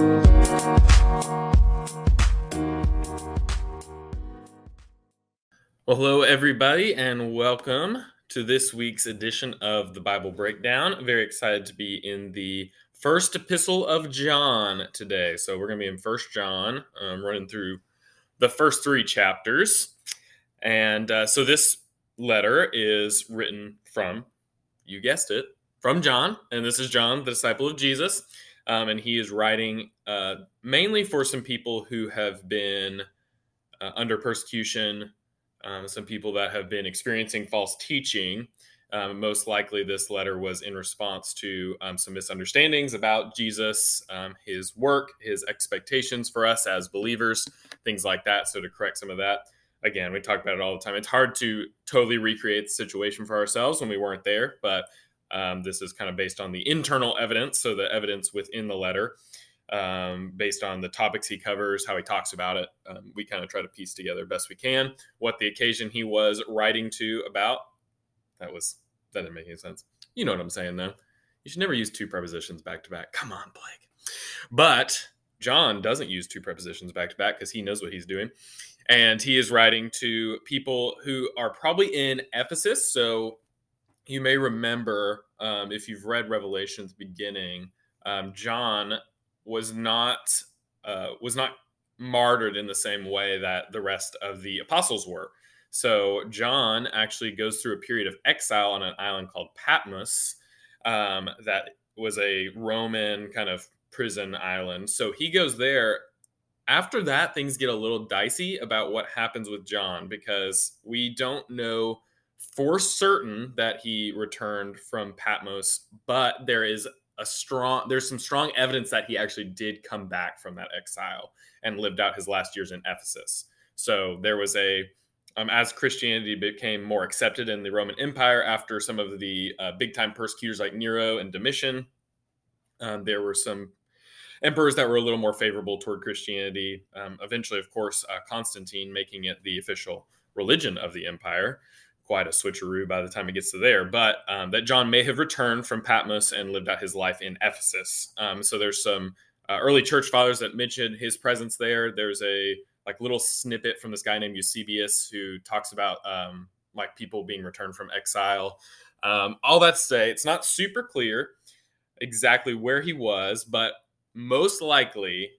Well, hello, everybody, and welcome to this week's edition of the Bible Breakdown. Very excited to be in the first epistle of John today. So we're going to be in First John, um, running through the first three chapters. And uh, so this letter is written from, you guessed it, from John. And this is John, the disciple of Jesus. Um, and he is writing uh, mainly for some people who have been uh, under persecution, um, some people that have been experiencing false teaching. Um, most likely, this letter was in response to um, some misunderstandings about Jesus, um, his work, his expectations for us as believers, things like that. So, to correct some of that, again, we talk about it all the time. It's hard to totally recreate the situation for ourselves when we weren't there, but um, this is kind of based on the internal evidence, so the evidence within the letter, um, based on the topics he covers, how he talks about it. Um, we kind of try to piece together best we can what the occasion he was writing to about. That was that didn't make any sense. You know what I'm saying, though. You should never use two prepositions back to back. Come on, Blake. But John doesn't use two prepositions back to back because he knows what he's doing. And he is writing to people who are probably in Ephesus. So you may remember um, if you've read Revelation's beginning, um, John was not uh, was not martyred in the same way that the rest of the apostles were. So John actually goes through a period of exile on an island called Patmos, um, that was a Roman kind of prison island. So he goes there. After that, things get a little dicey about what happens with John because we don't know for certain that he returned from Patmos, but there is a strong there's some strong evidence that he actually did come back from that exile and lived out his last years in Ephesus. So there was a um, as Christianity became more accepted in the Roman Empire after some of the uh, big time persecutors like Nero and Domitian, um, there were some emperors that were a little more favorable toward Christianity. Um, eventually, of course, uh, Constantine making it the official religion of the empire. Quite a switcheroo by the time it gets to there, but um, that John may have returned from Patmos and lived out his life in Ephesus. Um, so there's some uh, early church fathers that mention his presence there. There's a like little snippet from this guy named Eusebius who talks about um, like people being returned from exile. Um, all that to say, it's not super clear exactly where he was, but most likely,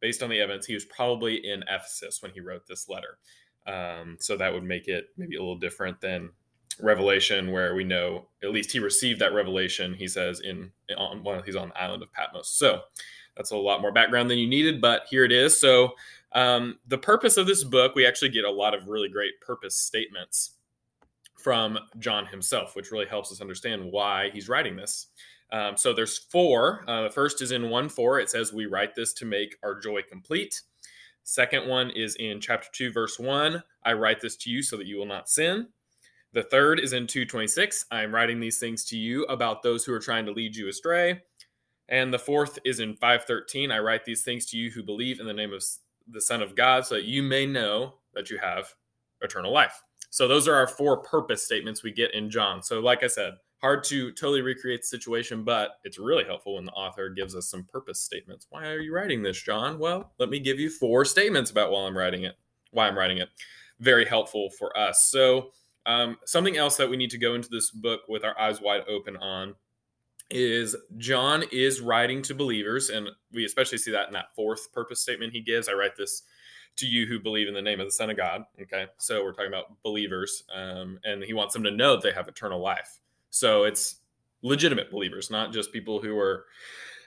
based on the evidence, he was probably in Ephesus when he wrote this letter. Um, so that would make it maybe a little different than Revelation, where we know at least he received that revelation. He says in on one he's on the island of Patmos. So that's a lot more background than you needed, but here it is. So um, the purpose of this book, we actually get a lot of really great purpose statements from John himself, which really helps us understand why he's writing this. Um, so there's four. Uh, the first is in 1 4. It says, We write this to make our joy complete. Second one is in chapter 2, verse 1. I write this to you so that you will not sin. The third is in 226. I am writing these things to you about those who are trying to lead you astray. And the fourth is in 513. I write these things to you who believe in the name of the Son of God, so that you may know that you have eternal life. So those are our four purpose statements we get in John. So, like I said, hard to totally recreate the situation, but it's really helpful when the author gives us some purpose statements. Why are you writing this, John? Well, let me give you four statements about why I'm writing it. Why I'm writing it. Very helpful for us. So, um, something else that we need to go into this book with our eyes wide open on is John is writing to believers, and we especially see that in that fourth purpose statement he gives. I write this to you who believe in the name of the Son of God. Okay, so we're talking about believers, um, and he wants them to know they have eternal life. So it's legitimate believers, not just people who are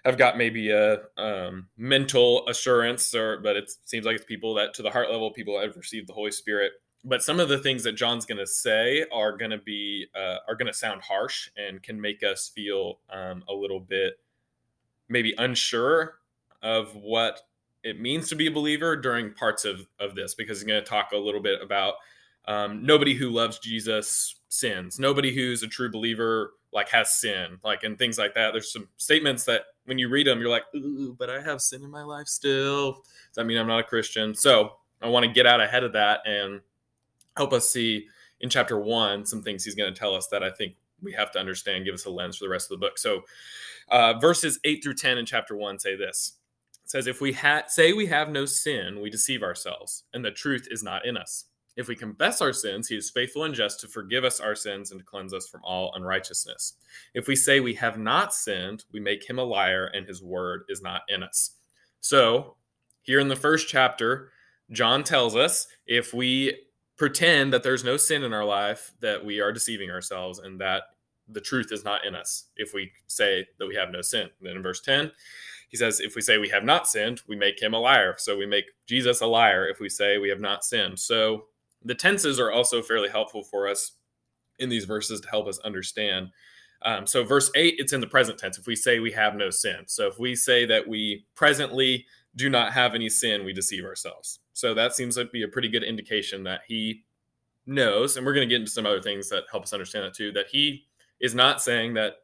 have got maybe a um, mental assurance, or but it seems like it's people that to the heart level, people have received the Holy Spirit. But some of the things that John's going to say are going to be uh, are going to sound harsh and can make us feel um, a little bit maybe unsure of what it means to be a believer during parts of of this because he's going to talk a little bit about um, nobody who loves Jesus sins. Nobody who's a true believer like has sin, like and things like that. There's some statements that when you read them, you're like, "Ooh, but I have sin in my life still." Does that mean I'm not a Christian? So I want to get out ahead of that and help us see in chapter one some things he's going to tell us that I think we have to understand, give us a lens for the rest of the book. So, uh, verses eight through 10 in chapter one say this it says, If we ha- say we have no sin, we deceive ourselves, and the truth is not in us. If we confess our sins, he is faithful and just to forgive us our sins and to cleanse us from all unrighteousness. If we say we have not sinned, we make him a liar, and his word is not in us. So, here in the first chapter, John tells us if we pretend that there's no sin in our life, that we are deceiving ourselves and that the truth is not in us if we say that we have no sin. Then in verse 10, he says, if we say we have not sinned, we make him a liar. So we make Jesus a liar if we say we have not sinned. So the tenses are also fairly helpful for us in these verses to help us understand. Um, so verse 8, it's in the present tense if we say we have no sin. So if we say that we presently do not have any sin, we deceive ourselves. So that seems to be a pretty good indication that he knows, and we're going to get into some other things that help us understand that too, that he is not saying that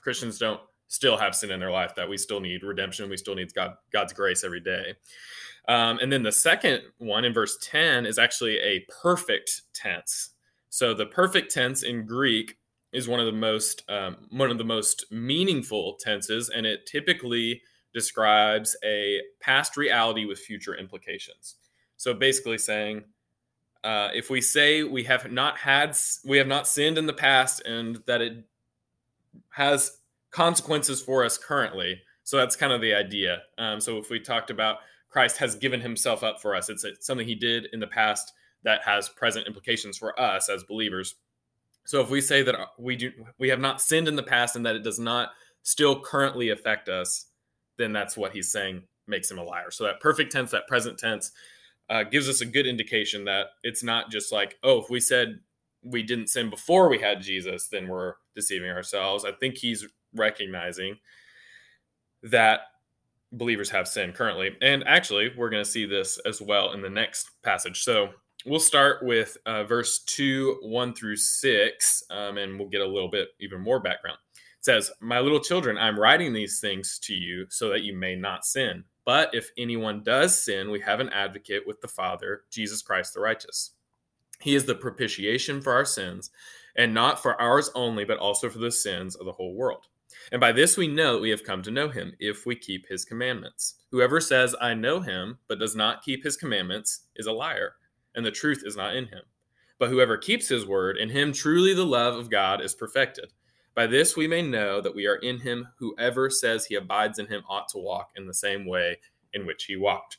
Christians don't still have sin in their life, that we still need redemption, we still need God, God's grace every day. Um, and then the second one in verse 10 is actually a perfect tense. So the perfect tense in Greek is one of the most um, one of the most meaningful tenses, and it typically describes a past reality with future implications. So basically saying, uh, if we say we have not had, we have not sinned in the past, and that it has consequences for us currently. So that's kind of the idea. Um, so if we talked about Christ has given himself up for us, it's, something he did in the past that has present implications for us as believers. So if we say that we do we have not sinned in the past and that it does not still currently affect us, then that's what he's saying makes him a liar. So that perfect tense, that present tense, uh, gives us a good indication that it's not just like, oh, if we said we didn't sin before we had Jesus, then we're deceiving ourselves. I think he's recognizing that believers have sin currently. And actually, we're going to see this as well in the next passage. So we'll start with uh, verse 2, 1 through 6, um, and we'll get a little bit even more background It says, My little children, I'm writing these things to you so that you may not sin. But if anyone does sin, we have an advocate with the Father, Jesus Christ the righteous. He is the propitiation for our sins, and not for ours only, but also for the sins of the whole world. And by this we know that we have come to know him, if we keep his commandments. Whoever says, I know him, but does not keep his commandments, is a liar, and the truth is not in him. But whoever keeps his word, in him truly the love of God is perfected. By this we may know that we are in him. Whoever says he abides in him ought to walk in the same way in which he walked.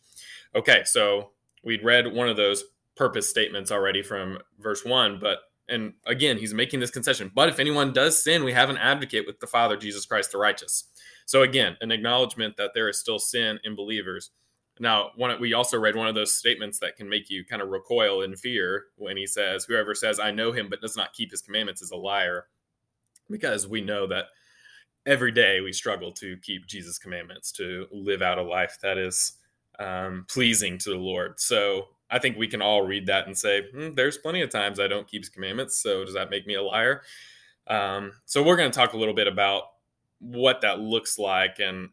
Okay, so we'd read one of those purpose statements already from verse one, but and again, he's making this concession. But if anyone does sin, we have an advocate with the Father, Jesus Christ the righteous. So again, an acknowledgement that there is still sin in believers. Now, one, we also read one of those statements that can make you kind of recoil in fear when he says, "Whoever says I know him but does not keep his commandments is a liar." because we know that every day we struggle to keep Jesus' commandments, to live out a life that is um, pleasing to the Lord. So I think we can all read that and say, hmm, there's plenty of times I don't keep his commandments. So does that make me a liar? Um, so we're going to talk a little bit about what that looks like and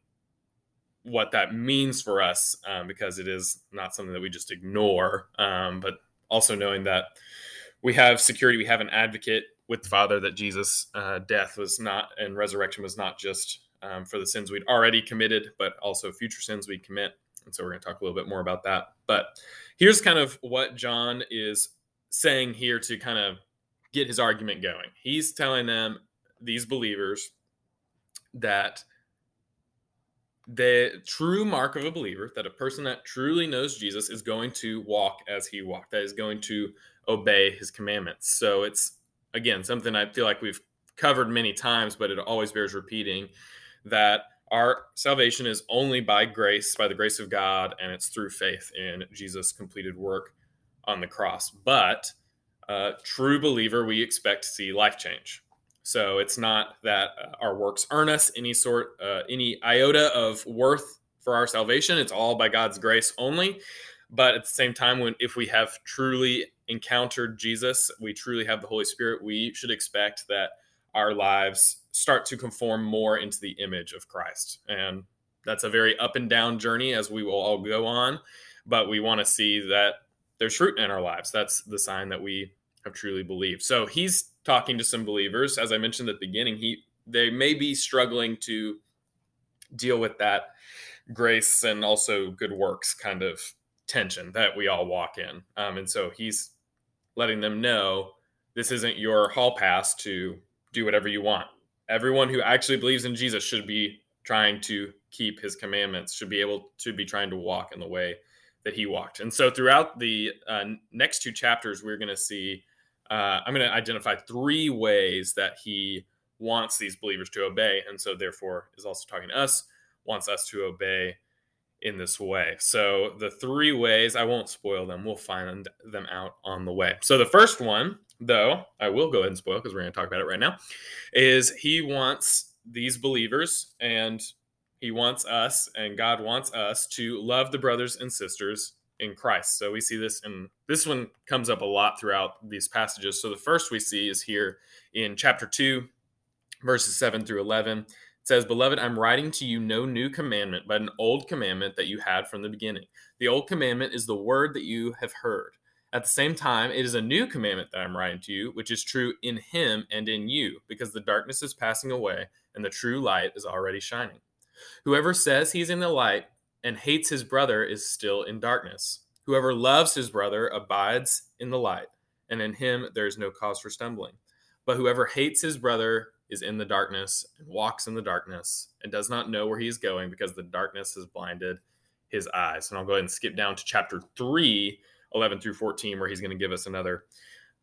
what that means for us um, because it is not something that we just ignore, um, but also knowing that we have security, we have an advocate with the Father that Jesus' uh, death was not and resurrection was not just um, for the sins we'd already committed, but also future sins we'd commit. And so we're going to talk a little bit more about that. But here's kind of what John is saying here to kind of get his argument going. He's telling them, these believers, that the true mark of a believer, that a person that truly knows Jesus is going to walk as he walked, that is going to obey his commandments. So it's again, something I feel like we've covered many times, but it always bears repeating that our salvation is only by grace, by the grace of God, and it's through faith in Jesus' completed work on the cross. But a true believer, we expect to see life change. So it's not that uh, our works earn us any sort, uh, any iota of worth for our salvation. It's all by God's grace only. But at the same time, when if we have truly encountered Jesus, we truly have the Holy Spirit, we should expect that our lives start to conform more into the image of Christ. And that's a very up and down journey as we will all go on. But we want to see that there's fruit in our lives. That's the sign that we have truly believed. So he's talking to some believers. As I mentioned at the beginning, he they may be struggling to deal with that grace and also good works kind of tension that we all walk in. Um, and so he's letting them know this isn't your hall pass to do whatever you want. Everyone who actually believes in Jesus should be trying to keep his commandments, should be able to be trying to walk in the way that he walked. And so throughout the uh, next two chapters, we're going to see, uh, I'm going to identify three ways that he wants these believers to obey. And so therefore is also talking to us, wants us to obey in this way. So the three ways, I won't spoil them. We'll find them out on the way. So the first one, though, I will go ahead and spoil because we're going to talk about it right now, is he wants these believers and he wants us and God wants us to love the brothers and sisters in Christ. So we see this and this one comes up a lot throughout these passages. So the first we see is here in chapter 2 verses 7 through 11. It says, "Beloved, I'm writing to you no new commandment, but an old commandment that you had from the beginning. The old commandment is the word that you have heard. At the same time, it is a new commandment that I'm writing to you, which is true in him and in you, because the darkness is passing away and the true light is already shining." Whoever says he's in the light and hates his brother is still in darkness. Whoever loves his brother abides in the light, and in him there is no cause for stumbling. But whoever hates his brother is in the darkness and walks in the darkness and does not know where he is going because the darkness has blinded his eyes. And I'll go ahead and skip down to chapter 3, 11 through 14, where he's going to give us another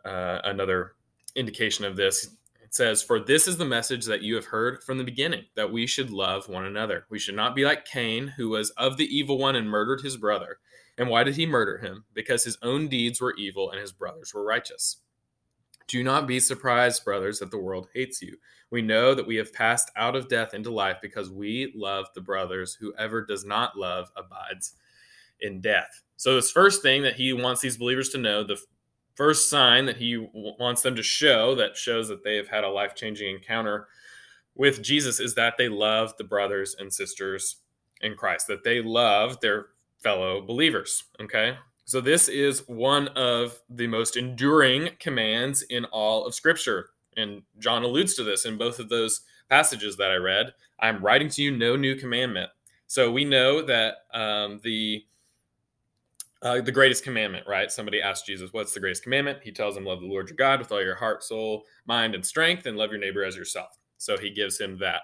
uh, another indication of this. It says, For this is the message that you have heard from the beginning, that we should love one another. We should not be like Cain, who was of the evil one and murdered his brother. And why did he murder him? Because his own deeds were evil and his brothers were righteous. Do not be surprised, brothers, that the world hates you. We know that we have passed out of death into life because we love the brothers. Whoever does not love abides in death. So, this first thing that he wants these believers to know, the first sign that he wants them to show that shows that they have had a life changing encounter with Jesus is that they love the brothers and sisters in Christ, that they love their fellow believers. Okay. So, this is one of the most enduring commands in all of Scripture. And John alludes to this in both of those passages that I read. I'm writing to you no new commandment. So, we know that um, the uh, the greatest commandment, right? Somebody asked Jesus, What's the greatest commandment? He tells them, Love the Lord your God with all your heart, soul, mind, and strength, and love your neighbor as yourself. So he gives him that.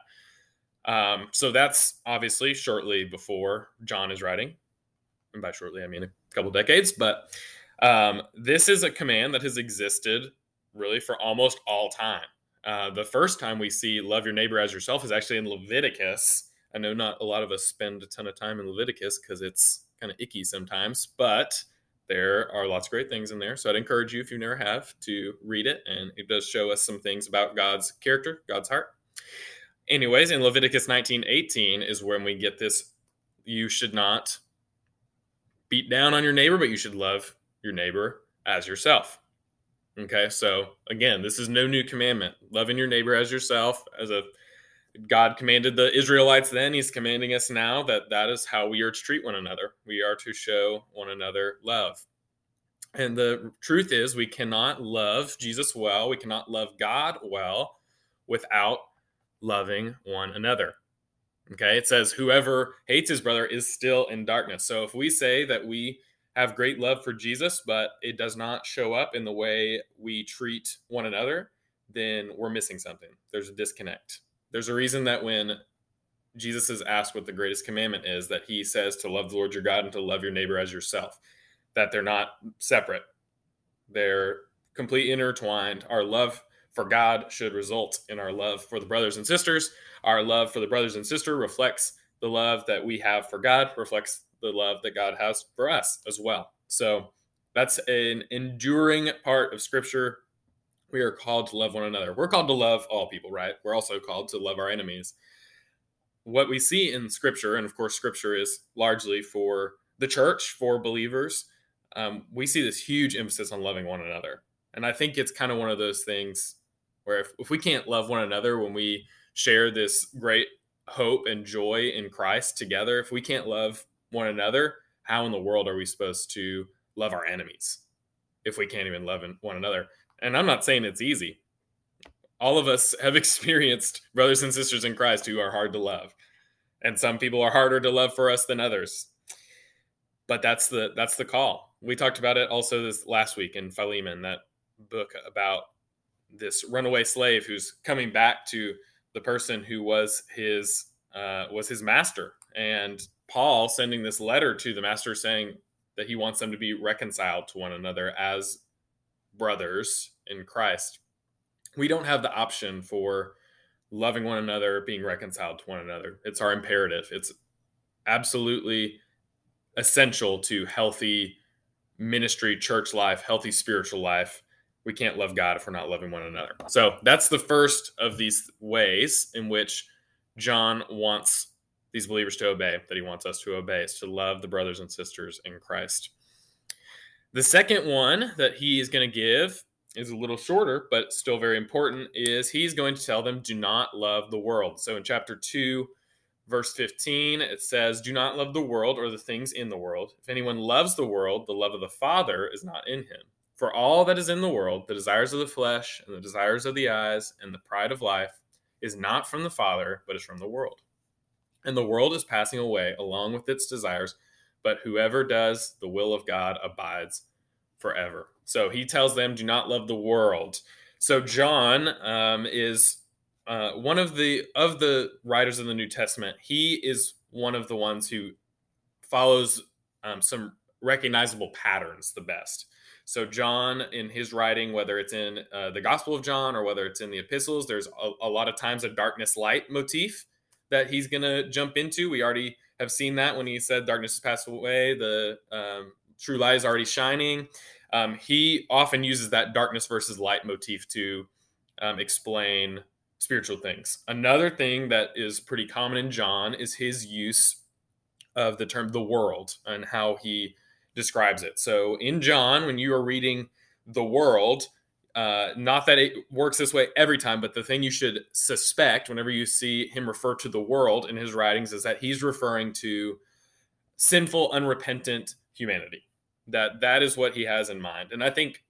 Um, so that's obviously shortly before John is writing. And by shortly, I mean a couple decades. But um, this is a command that has existed really for almost all time. Uh, the first time we see love your neighbor as yourself is actually in Leviticus. I know not a lot of us spend a ton of time in Leviticus because it's kind of icky sometimes, but there are lots of great things in there. So I'd encourage you, if you never have, to read it. And it does show us some things about God's character, God's heart. Anyways, in Leviticus 19 18 is when we get this you should not beat down on your neighbor, but you should love your neighbor as yourself. Okay, so again, this is no new commandment. Loving your neighbor as yourself, as a God commanded the Israelites then, he's commanding us now that that is how we are to treat one another. We are to show one another love. And the truth is, we cannot love Jesus well, we cannot love God well without loving one another. Okay, it says, whoever hates his brother is still in darkness. So if we say that we have great love for Jesus, but it does not show up in the way we treat one another, then we're missing something. There's a disconnect. There's a reason that when Jesus is asked what the greatest commandment is, that he says to love the Lord your God and to love your neighbor as yourself, that they're not separate. They're completely intertwined. Our love for God should result in our love for the brothers and sisters. Our love for the brothers and sister reflects the love that we have for God, reflects the love that God has for us as well. So that's an enduring part of scripture we are called to love one another. We're called to love all people, right? We're also called to love our enemies. What we see in Scripture, and of course, Scripture is largely for the church, for believers, um, we see this huge emphasis on loving one another. And I think it's kind of one of those things where if, if we can't love one another when we share this great hope and joy in Christ together, if we can't love one another, how in the world are we supposed to love our enemies if we can't even love one another? And I'm not saying it's easy. All of us have experienced brothers and sisters in Christ who are hard to love. And some people are harder to love for us than others. But that's the that's the call. We talked about it also this last week in Philemon, that book about this runaway slave who's coming back to the person who was his uh, was his master, and Paul sending this letter to the master saying that he wants them to be reconciled to one another as brothers in Christ. We don't have the option for loving one another, being reconciled to one another. It's our imperative. It's absolutely essential to healthy ministry, church life, healthy spiritual life we can't love God if we're not loving one another. So that's the first of these ways in which John wants these believers to obey, that he wants us to obey, is to love the brothers and sisters in Christ. The second one that he is going to give is a little shorter, but still very important, is he's going to tell them, do not love the world. So in chapter 2, verse 15, it says, Do not love the world or the things in the world. If anyone loves the world, the love of the Father is not in him. For all that is in the world, the desires of the flesh and the desires of the eyes and the pride of life, is not from the Father, but is from the world. And the world is passing away along with its desires, but whoever does the will of God abides forever. So he tells them, do not love the world. So John um, is uh, one of the of the writers of the New Testament. He is one of the ones who follows um, some recognizable patterns the best. So, John, in his writing, whether it's in uh, the Gospel of John or whether it's in the epistles, there's a, a lot of times a darkness light motif that he's going to jump into. We already have seen that when he said darkness has passed away, the um, true light is already shining. Um, he often uses that darkness versus light motif to um, explain spiritual things. Another thing that is pretty common in John is his use of the term the world and how he describes it. So in John, when you are reading the world, uh, not that it works this way every time, but the thing you should suspect whenever you see him refer to the world in his writings is that he's referring to sinful, unrepentant humanity. That that is what he has in mind. And I think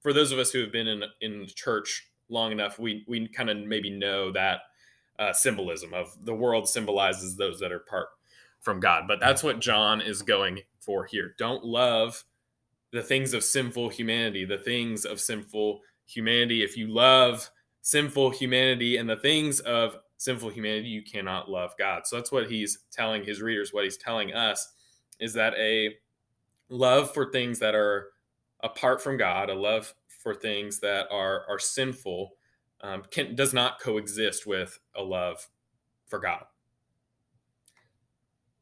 for those of us who have been in in church long enough, we we kind of maybe know that uh, symbolism of the world symbolizes those that are part from God. But that's what John is going for here. Don't love the things of sinful humanity, the things of sinful humanity. If you love sinful humanity and the things of sinful humanity, you cannot love God. So that's what he's telling his readers, what he's telling us is that a love for things that are apart from God, a love for things that are are sinful, um, can, does not coexist with a love for God.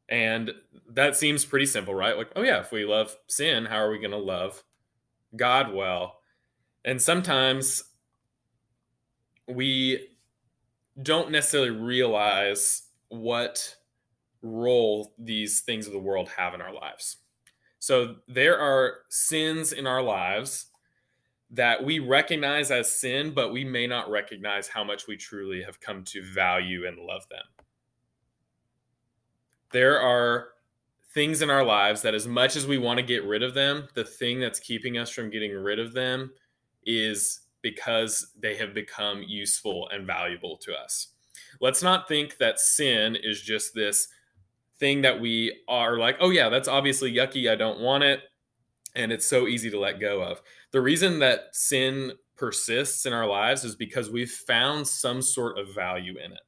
And that seems pretty simple, right? Like, oh, yeah, if we love sin, how are we going to love God well? And sometimes we don't necessarily realize what role these things of the world have in our lives. So there are sins in our lives that we recognize as sin, but we may not recognize how much we truly have come to value and love them there are things in our lives that as much as we want to get rid of them, the thing that's keeping us from getting rid of them is because they have become useful and valuable to us. Let's not think that sin is just this thing that we are like, oh, yeah, that's obviously yucky. I don't want it. And it's so easy to let go of. The reason that sin persists in our lives is because we've found some sort of value in it.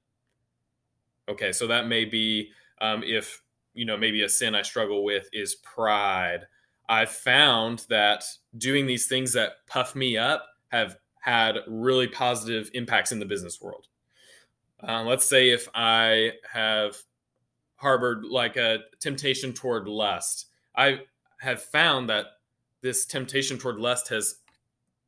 Okay, so that may be um, if you know maybe a sin I struggle with is pride. I've found that doing these things that puff me up have had really positive impacts in the business world. Uh, let's say if I have harbored like a temptation toward lust, I have found that this temptation toward lust has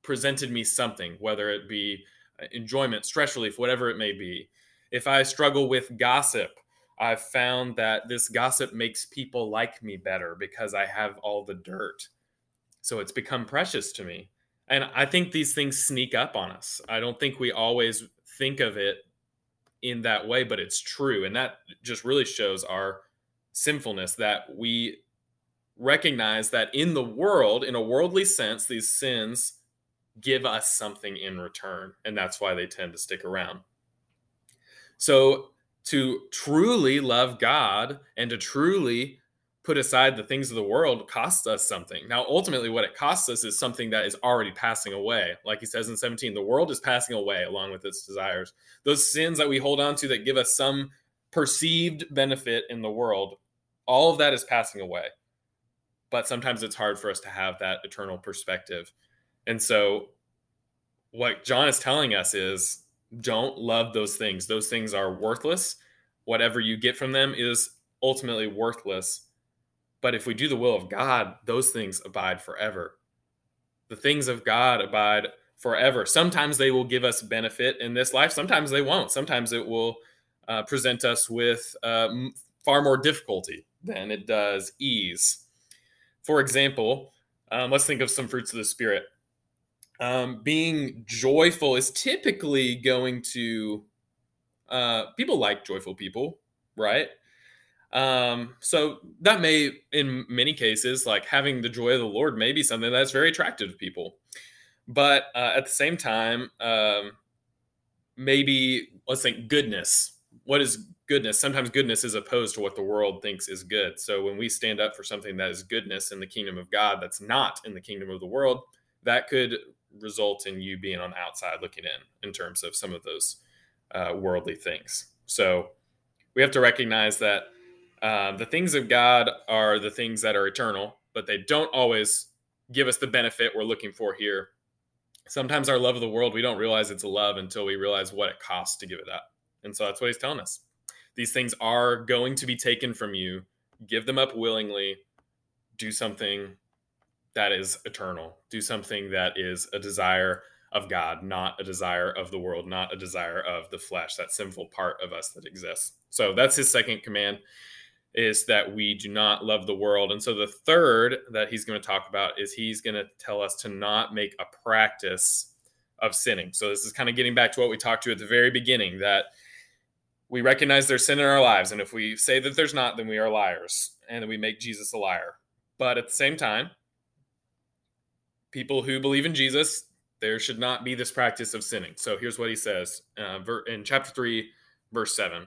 presented me something, whether it be enjoyment, stress relief, whatever it may be. If I struggle with gossip, I've found that this gossip makes people like me better because I have all the dirt. So it's become precious to me. And I think these things sneak up on us. I don't think we always think of it in that way, but it's true. And that just really shows our sinfulness that we recognize that in the world, in a worldly sense, these sins give us something in return. And that's why they tend to stick around. So to truly love God and to truly put aside the things of the world costs us something. Now, ultimately, what it costs us is something that is already passing away. Like he says in 17, the world is passing away along with its desires. Those sins that we hold on to that give us some perceived benefit in the world, all of that is passing away. But sometimes it's hard for us to have that eternal perspective. And so, what John is telling us is don't love those things. Those things are worthless. Whatever you get from them is ultimately worthless. But if we do the will of God, those things abide forever. The things of God abide forever. Sometimes they will give us benefit in this life, sometimes they won't. Sometimes it will uh, present us with uh, far more difficulty than it does ease. For example, um, let's think of some fruits of the Spirit um, being joyful is typically going to uh, people like joyful people, right? Um, so that may, in many cases, like having the joy of the Lord may be something that's very attractive to people. But uh, at the same time, um, maybe let's think goodness. What is goodness? Sometimes goodness is opposed to what the world thinks is good. So when we stand up for something that is goodness in the kingdom of God, that's not in the kingdom of the world, that could result in you being on the outside looking in in terms of some of those uh, worldly things. So we have to recognize that uh, the things of God are the things that are eternal, but they don't always give us the benefit we're looking for here. Sometimes our love of the world, we don't realize it's a love until we realize what it costs to give it up. And so that's what he's telling us. These things are going to be taken from you. Give them up willingly. Do something that is eternal. Do something that is a desire of God, not a desire of the world, not a desire of the flesh, that sinful part of us that exists. So that's his second command is that we do not love the world. And so the third that he's going to talk about is he's going to tell us to not make a practice of sinning. So this is kind of getting back to what we talked to at the very beginning that we recognize there's sin in our lives and if we say that there's not then we are liars and we make Jesus a liar. But at the same time, people who believe in Jesus, there should not be this practice of sinning. So here's what he says uh, in chapter 3, verse 7.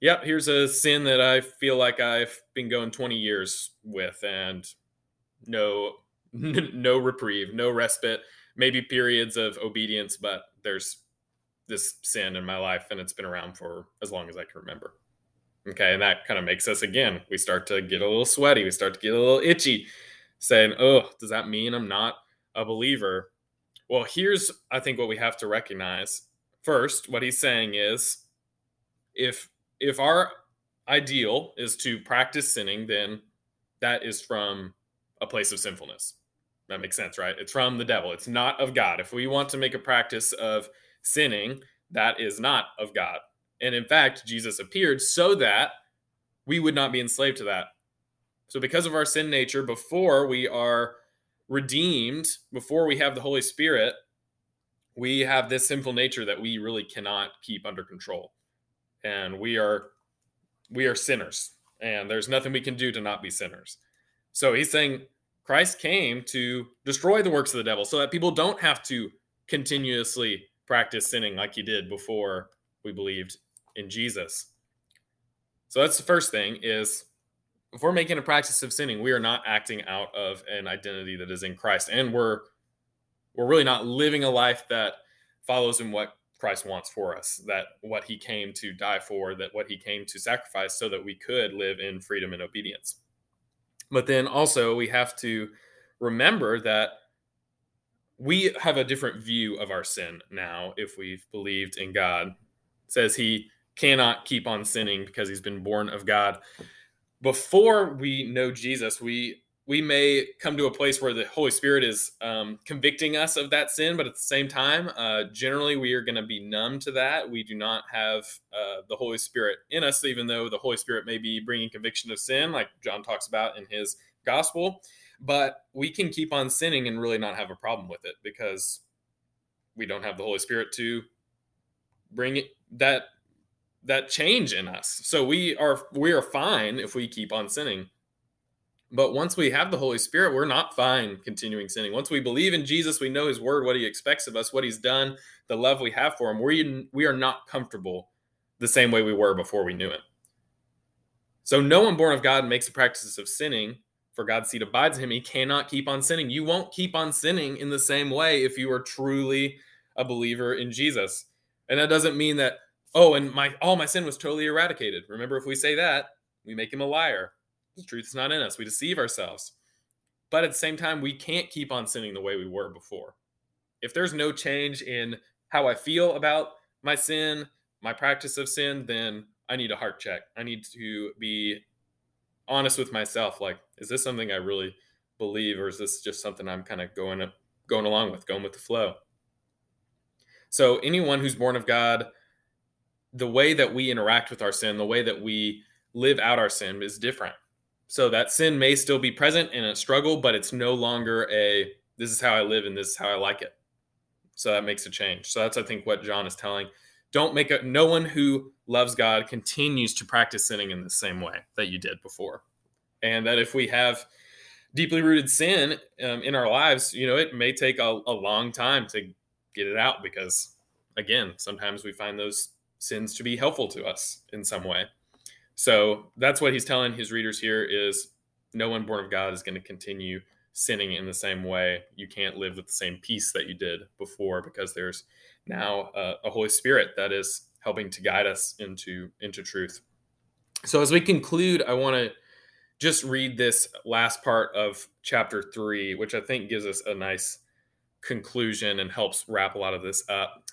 yep, here's a sin that I feel like I've been going 20 years with, and no, no reprieve, no respite, maybe periods of obedience, but there's this sin in my life, and it's been around for as long as I can remember. Okay. And that kind of makes us, again, we start to get a little sweaty. We start to get a little itchy, saying, oh, does that mean I'm not a believer? Well, here's, I think, what we have to recognize. First, what he's saying is if if our ideal is to practice sinning, then that is from a place of sinfulness. That makes sense, right? It's from the devil. It's not of God. If we want to make a practice of sinning, that is not of God. And in fact, Jesus appeared so that we would not be enslaved to that. So, because of our sin nature, before we are redeemed, before we have the Holy Spirit, we have this sinful nature that we really cannot keep under control. And we are we are sinners, and there's nothing we can do to not be sinners. So he's saying Christ came to destroy the works of the devil so that people don't have to continuously practice sinning like he did before we believed in Jesus. So that's the first thing is if we're making a practice of sinning, we are not acting out of an identity that is in Christ. And we're we're really not living a life that follows in what Christ wants for us, that what he came to die for, that what he came to sacrifice so that we could live in freedom and obedience. But then also we have to remember that we have a different view of our sin now if we've believed in God. It says he cannot keep on sinning because he's been born of God. Before we know Jesus, we we may come to a place where the Holy Spirit is um, convicting us of that sin, but at the same time, uh, generally we are going to be numb to that. We do not have uh, the Holy Spirit in us, even though the Holy Spirit may be bringing conviction of sin, like John talks about in his gospel. But we can keep on sinning and really not have a problem with it because we don't have the Holy Spirit to bring it, that that change in us. So we are we are fine if we keep on sinning but once we have the Holy Spirit, we're not fine continuing sinning. Once we believe in Jesus, we know his word, what he expects of us, what he's done, the love we have for him. We, we are not comfortable the same way we were before we knew him. So no one born of God makes the practices of sinning, for God's seed abides in him. He cannot keep on sinning. You won't keep on sinning in the same way if you are truly a believer in Jesus. And that doesn't mean that, oh, and my all my sin was totally eradicated. Remember, if we say that, we make him a liar the truth is not in us. We deceive ourselves. But at the same time, we can't keep on sinning the way we were before. If there's no change in how I feel about my sin, my practice of sin, then I need a heart check. I need to be honest with myself. Like, is this something I really believe, or is this just something I'm kind of going up, going along with, going with the flow? So, anyone who's born of God, the way that we interact with our sin, the way that we live out our sin is different. So that sin may still be present in a struggle, but it's no longer a this is how I live and this is how I like it. So that makes a change. So that's I think what John is telling. Don't make a no one who loves God continues to practice sinning in the same way that you did before. And that if we have deeply rooted sin um, in our lives, you know, it may take a, a long time to get it out because again, sometimes we find those sins to be helpful to us in some way. So that's what he's telling his readers here is no one born of God is going to continue sinning in the same way. You can't live with the same peace that you did before because there's now a, a Holy Spirit that is helping to guide us into into truth. So as we conclude, I want to just read this last part of chapter 3, which I think gives us a nice conclusion and helps wrap a lot of this up.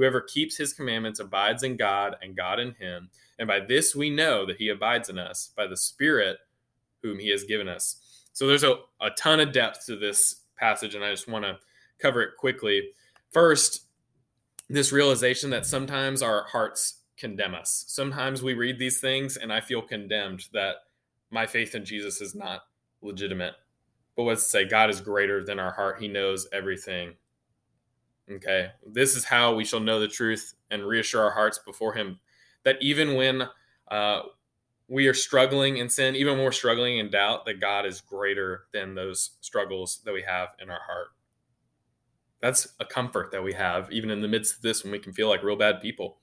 Whoever keeps his commandments abides in God, and God in him. And by this we know that he abides in us, by the Spirit whom he has given us. So there's a, a ton of depth to this passage, and I just want to cover it quickly. First, this realization that sometimes our hearts condemn us. Sometimes we read these things, and I feel condemned that my faith in Jesus is not legitimate. But what's to say? God is greater than our heart. He knows everything. Okay. This is how we shall know the truth and reassure our hearts before Him that even when uh, we are struggling in sin, even when we're struggling in doubt, that God is greater than those struggles that we have in our heart. That's a comfort that we have, even in the midst of this when we can feel like real bad people.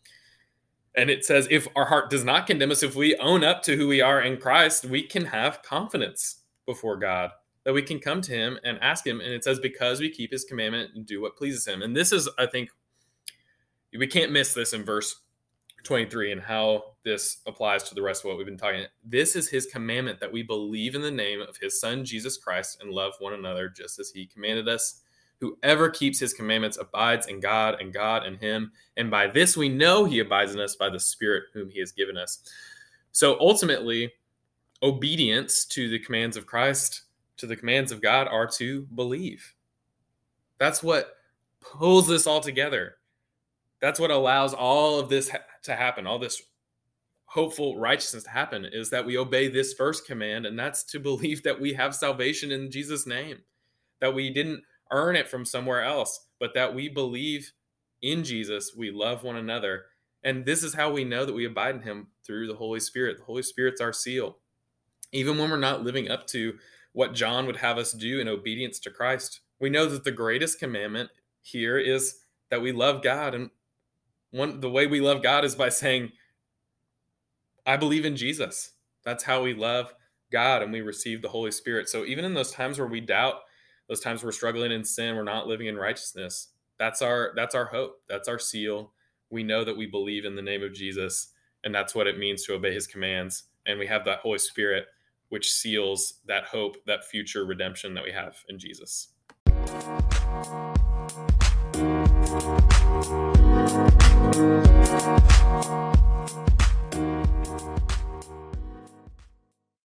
And it says, if our heart does not condemn us, if we own up to who we are in Christ, we can have confidence before God, that we can come to Him and ask Him. And it says, because we keep His commandment and do what pleases Him. And this is, I think, we can't miss this in verse 23 and how this applies to the rest of what we've been talking. This is His commandment that we believe in the name of His Son, Jesus Christ, and love one another just as He commanded us. Whoever keeps his commandments abides in God and God in him. And by this we know he abides in us by the Spirit whom he has given us. So ultimately, obedience to the commands of Christ, to the commands of God, are to believe. That's what pulls this all together. That's what allows all of this ha- to happen, all this hopeful righteousness to happen, is that we obey this first command, and that's to believe that we have salvation in Jesus' name, that we didn't earn it from somewhere else, but that we believe in Jesus, we love one another. And this is how we know that we abide in him through the Holy Spirit. The Holy Spirit's our seal even when we're not living up to what John would have us do in obedience to Christ. We know that the greatest commandment here is that we love God and one the way we love God is by saying I believe in Jesus. That's how we love God and we receive the Holy Spirit. So even in those times where we doubt, those times we're struggling in sin, we're not living in righteousness, that's our that's our hope. That's our seal. We know that we believe in the name of Jesus, and that's what it means to obey his commands. And we have that Holy Spirit which seals that hope, that future redemption that we have in Jesus.